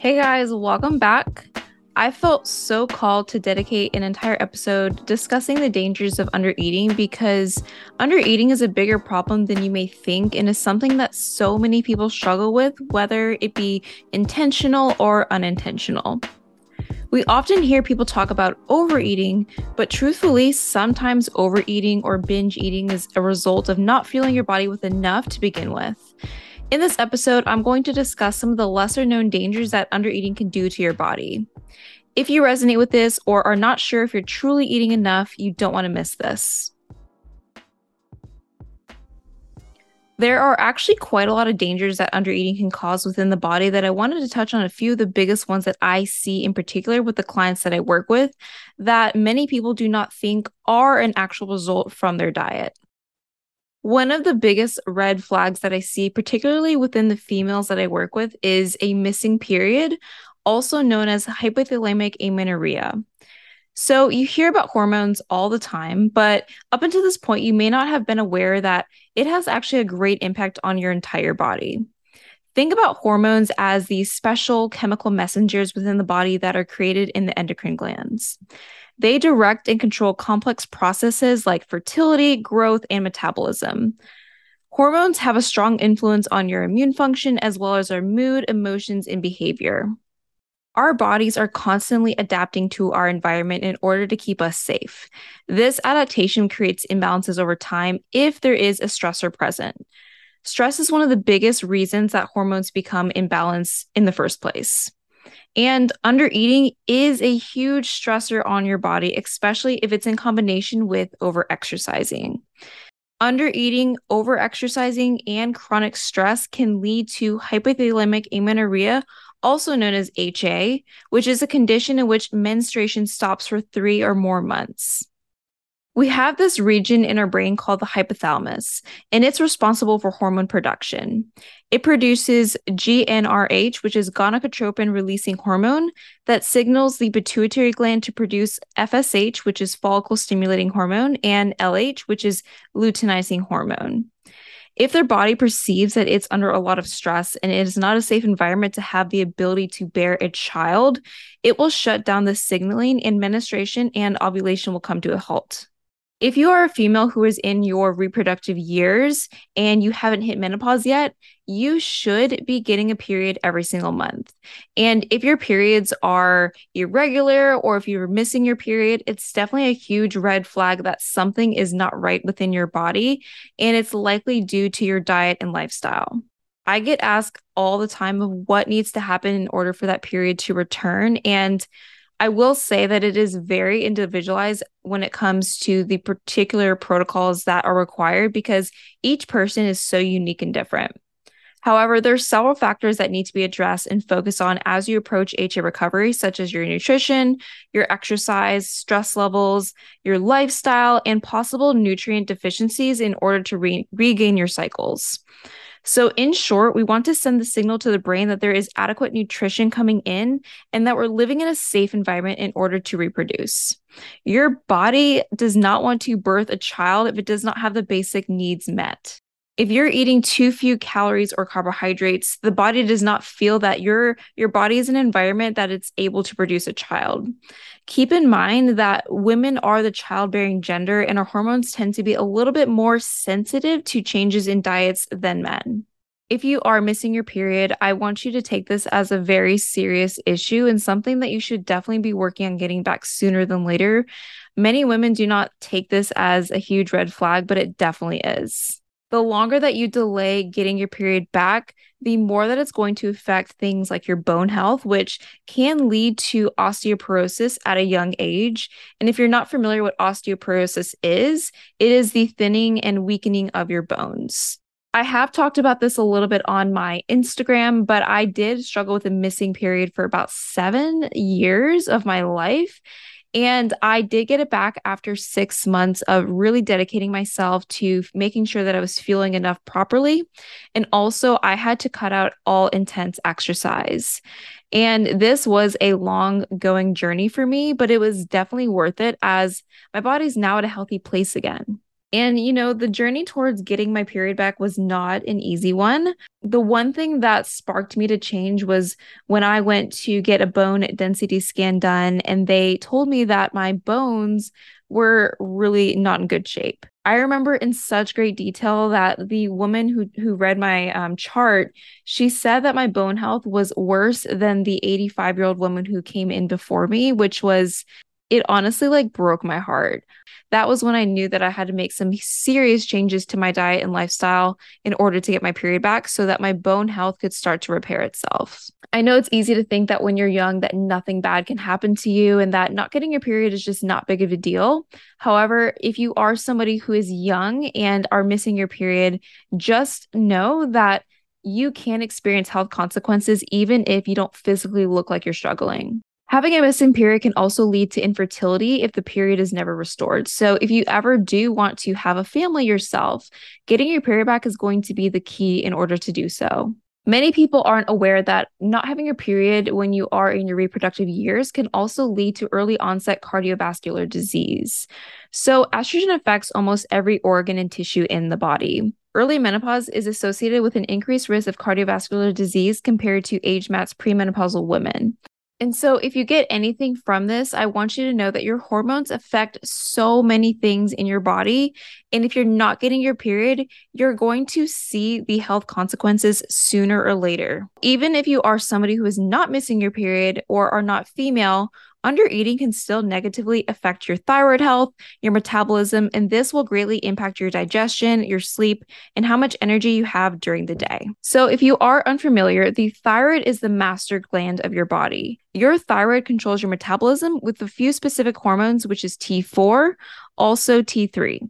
Hey guys, welcome back. I felt so called to dedicate an entire episode discussing the dangers of undereating because undereating is a bigger problem than you may think and is something that so many people struggle with, whether it be intentional or unintentional. We often hear people talk about overeating, but truthfully, sometimes overeating or binge eating is a result of not feeling your body with enough to begin with. In this episode, I'm going to discuss some of the lesser known dangers that undereating can do to your body. If you resonate with this or are not sure if you're truly eating enough, you don't want to miss this. There are actually quite a lot of dangers that undereating can cause within the body that I wanted to touch on a few of the biggest ones that I see in particular with the clients that I work with that many people do not think are an actual result from their diet. One of the biggest red flags that I see, particularly within the females that I work with, is a missing period, also known as hypothalamic amenorrhea. So, you hear about hormones all the time, but up until this point, you may not have been aware that it has actually a great impact on your entire body. Think about hormones as these special chemical messengers within the body that are created in the endocrine glands. They direct and control complex processes like fertility, growth, and metabolism. Hormones have a strong influence on your immune function as well as our mood, emotions, and behavior. Our bodies are constantly adapting to our environment in order to keep us safe. This adaptation creates imbalances over time if there is a stressor present. Stress is one of the biggest reasons that hormones become imbalanced in the first place. And undereating is a huge stressor on your body, especially if it's in combination with overexercising. Undereating, overexercising, and chronic stress can lead to hypothalamic amenorrhea, also known as HA, which is a condition in which menstruation stops for three or more months. We have this region in our brain called the hypothalamus, and it's responsible for hormone production. It produces GnRH, which is gonadotropin releasing hormone, that signals the pituitary gland to produce FSH, which is follicle stimulating hormone, and LH, which is luteinizing hormone. If their body perceives that it's under a lot of stress and it is not a safe environment to have the ability to bear a child, it will shut down the signaling, and menstruation and ovulation will come to a halt. If you are a female who is in your reproductive years and you haven't hit menopause yet, you should be getting a period every single month. And if your periods are irregular or if you're missing your period, it's definitely a huge red flag that something is not right within your body. And it's likely due to your diet and lifestyle. I get asked all the time of what needs to happen in order for that period to return. And I will say that it is very individualized when it comes to the particular protocols that are required because each person is so unique and different. However, there's several factors that need to be addressed and focused on as you approach HA recovery, such as your nutrition, your exercise, stress levels, your lifestyle, and possible nutrient deficiencies in order to re- regain your cycles. So, in short, we want to send the signal to the brain that there is adequate nutrition coming in and that we're living in a safe environment in order to reproduce. Your body does not want to birth a child if it does not have the basic needs met if you're eating too few calories or carbohydrates the body does not feel that your your body is an environment that it's able to produce a child. Keep in mind that women are the childbearing gender and our hormones tend to be a little bit more sensitive to changes in diets than men. If you are missing your period, I want you to take this as a very serious issue and something that you should definitely be working on getting back sooner than later. Many women do not take this as a huge red flag, but it definitely is the longer that you delay getting your period back, the more that it's going to affect things like your bone health, which can lead to osteoporosis at a young age. And if you're not familiar what osteoporosis is, it is the thinning and weakening of your bones. I have talked about this a little bit on my Instagram, but I did struggle with a missing period for about seven years of my life. And I did get it back after six months of really dedicating myself to making sure that I was fueling enough properly. And also, I had to cut out all intense exercise. And this was a long going journey for me, but it was definitely worth it as my body's now at a healthy place again. And, you know, the journey towards getting my period back was not an easy one. The one thing that sparked me to change was when I went to get a bone density scan done, and they told me that my bones were really not in good shape. I remember in such great detail that the woman who who read my um, chart, she said that my bone health was worse than the 85 year old woman who came in before me, which was it honestly like broke my heart that was when I knew that I had to make some serious changes to my diet and lifestyle in order to get my period back so that my bone health could start to repair itself. I know it's easy to think that when you're young that nothing bad can happen to you and that not getting your period is just not big of a deal. However, if you are somebody who is young and are missing your period, just know that you can experience health consequences even if you don't physically look like you're struggling. Having a missing period can also lead to infertility if the period is never restored. So, if you ever do want to have a family yourself, getting your period back is going to be the key in order to do so. Many people aren't aware that not having your period when you are in your reproductive years can also lead to early onset cardiovascular disease. So, estrogen affects almost every organ and tissue in the body. Early menopause is associated with an increased risk of cardiovascular disease compared to age matched premenopausal women. And so, if you get anything from this, I want you to know that your hormones affect so many things in your body. And if you're not getting your period, you're going to see the health consequences sooner or later. Even if you are somebody who is not missing your period or are not female, Undereating can still negatively affect your thyroid health, your metabolism, and this will greatly impact your digestion, your sleep, and how much energy you have during the day. So, if you are unfamiliar, the thyroid is the master gland of your body. Your thyroid controls your metabolism with a few specific hormones, which is T4, also T3.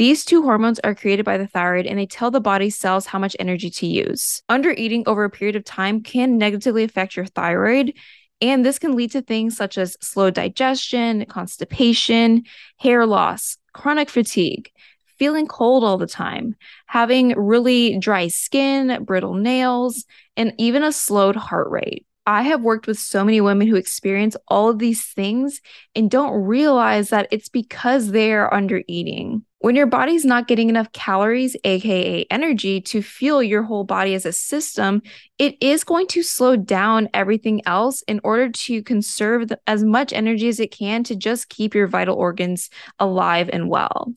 These two hormones are created by the thyroid and they tell the body cells how much energy to use. Undereating over a period of time can negatively affect your thyroid, and this can lead to things such as slow digestion, constipation, hair loss, chronic fatigue, feeling cold all the time, having really dry skin, brittle nails, and even a slowed heart rate. I have worked with so many women who experience all of these things and don't realize that it's because they are under eating. When your body's not getting enough calories, aka energy, to fuel your whole body as a system, it is going to slow down everything else in order to conserve the, as much energy as it can to just keep your vital organs alive and well.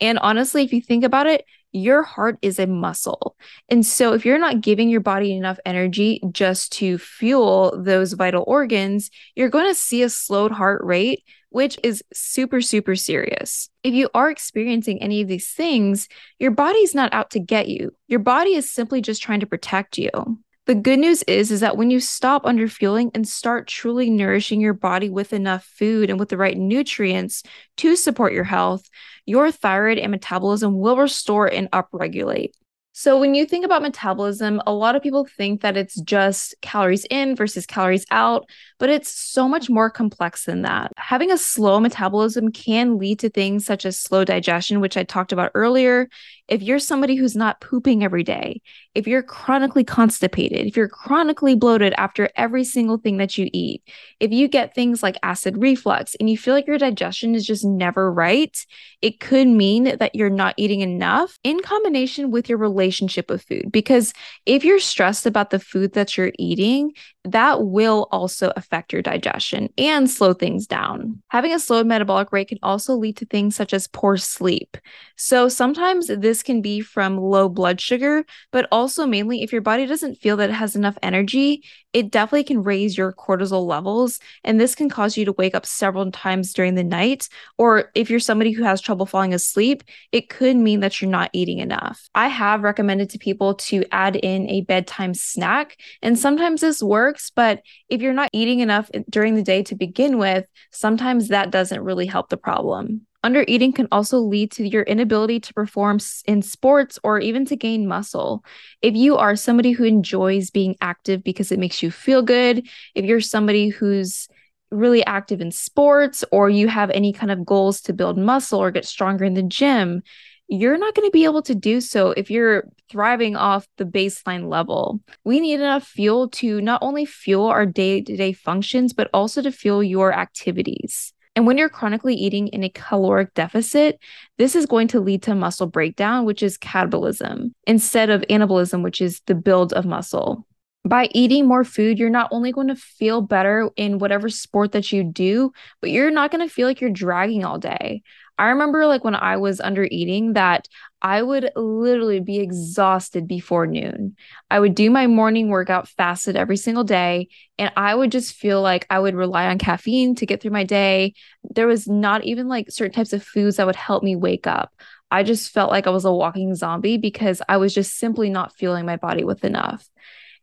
And honestly, if you think about it, your heart is a muscle. And so, if you're not giving your body enough energy just to fuel those vital organs, you're going to see a slowed heart rate, which is super, super serious. If you are experiencing any of these things, your body's not out to get you. Your body is simply just trying to protect you. The good news is is that when you stop underfueling and start truly nourishing your body with enough food and with the right nutrients to support your health, your thyroid and metabolism will restore and upregulate. So, when you think about metabolism, a lot of people think that it's just calories in versus calories out, but it's so much more complex than that. Having a slow metabolism can lead to things such as slow digestion, which I talked about earlier. If you're somebody who's not pooping every day, if you're chronically constipated, if you're chronically bloated after every single thing that you eat, if you get things like acid reflux and you feel like your digestion is just never right, it could mean that you're not eating enough in combination with your relationship with food. Because if you're stressed about the food that you're eating, that will also affect your digestion and slow things down. Having a slow metabolic rate can also lead to things such as poor sleep. So sometimes this can be from low blood sugar, but also mainly if your body doesn't feel that it has enough energy, it definitely can raise your cortisol levels. And this can cause you to wake up several times during the night. Or if you're somebody who has trouble falling asleep, it could mean that you're not eating enough. I have recommended to people to add in a bedtime snack, and sometimes this works. But if you're not eating enough during the day to begin with, sometimes that doesn't really help the problem. Undereating can also lead to your inability to perform in sports or even to gain muscle. If you are somebody who enjoys being active because it makes you feel good, if you're somebody who's really active in sports or you have any kind of goals to build muscle or get stronger in the gym, you're not going to be able to do so if you're thriving off the baseline level. We need enough fuel to not only fuel our day to day functions, but also to fuel your activities. And when you're chronically eating in a caloric deficit, this is going to lead to muscle breakdown, which is catabolism, instead of anabolism, which is the build of muscle. By eating more food, you're not only going to feel better in whatever sport that you do, but you're not going to feel like you're dragging all day. I remember like when I was under eating that I would literally be exhausted before noon. I would do my morning workout fasted every single day and I would just feel like I would rely on caffeine to get through my day. There was not even like certain types of foods that would help me wake up. I just felt like I was a walking zombie because I was just simply not feeling my body with enough.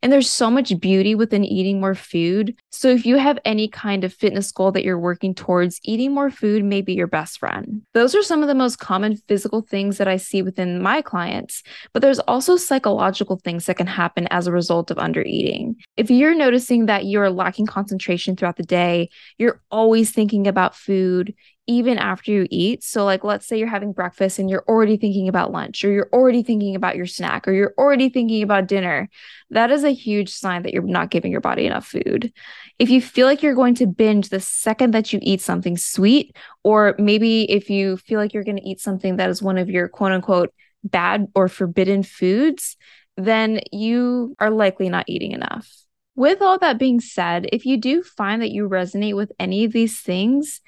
And there's so much beauty within eating more food. So if you have any kind of fitness goal that you're working towards, eating more food may be your best friend. Those are some of the most common physical things that I see within my clients, but there's also psychological things that can happen as a result of undereating. If you're noticing that you're lacking concentration throughout the day, you're always thinking about food, even after you eat. So, like, let's say you're having breakfast and you're already thinking about lunch, or you're already thinking about your snack, or you're already thinking about dinner. That is a huge sign that you're not giving your body enough food. If you feel like you're going to binge the second that you eat something sweet, or maybe if you feel like you're going to eat something that is one of your quote unquote bad or forbidden foods, then you are likely not eating enough. With all that being said, if you do find that you resonate with any of these things,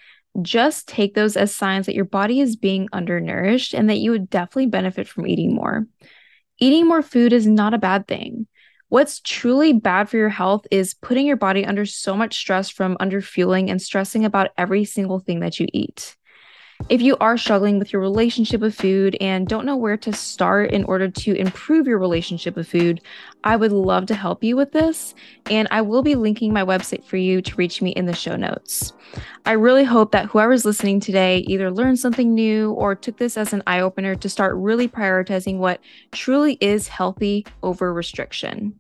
just take those as signs that your body is being undernourished and that you would definitely benefit from eating more. Eating more food is not a bad thing. What's truly bad for your health is putting your body under so much stress from underfueling and stressing about every single thing that you eat. If you are struggling with your relationship with food and don't know where to start in order to improve your relationship with food, I would love to help you with this. And I will be linking my website for you to reach me in the show notes. I really hope that whoever's listening today either learned something new or took this as an eye opener to start really prioritizing what truly is healthy over restriction.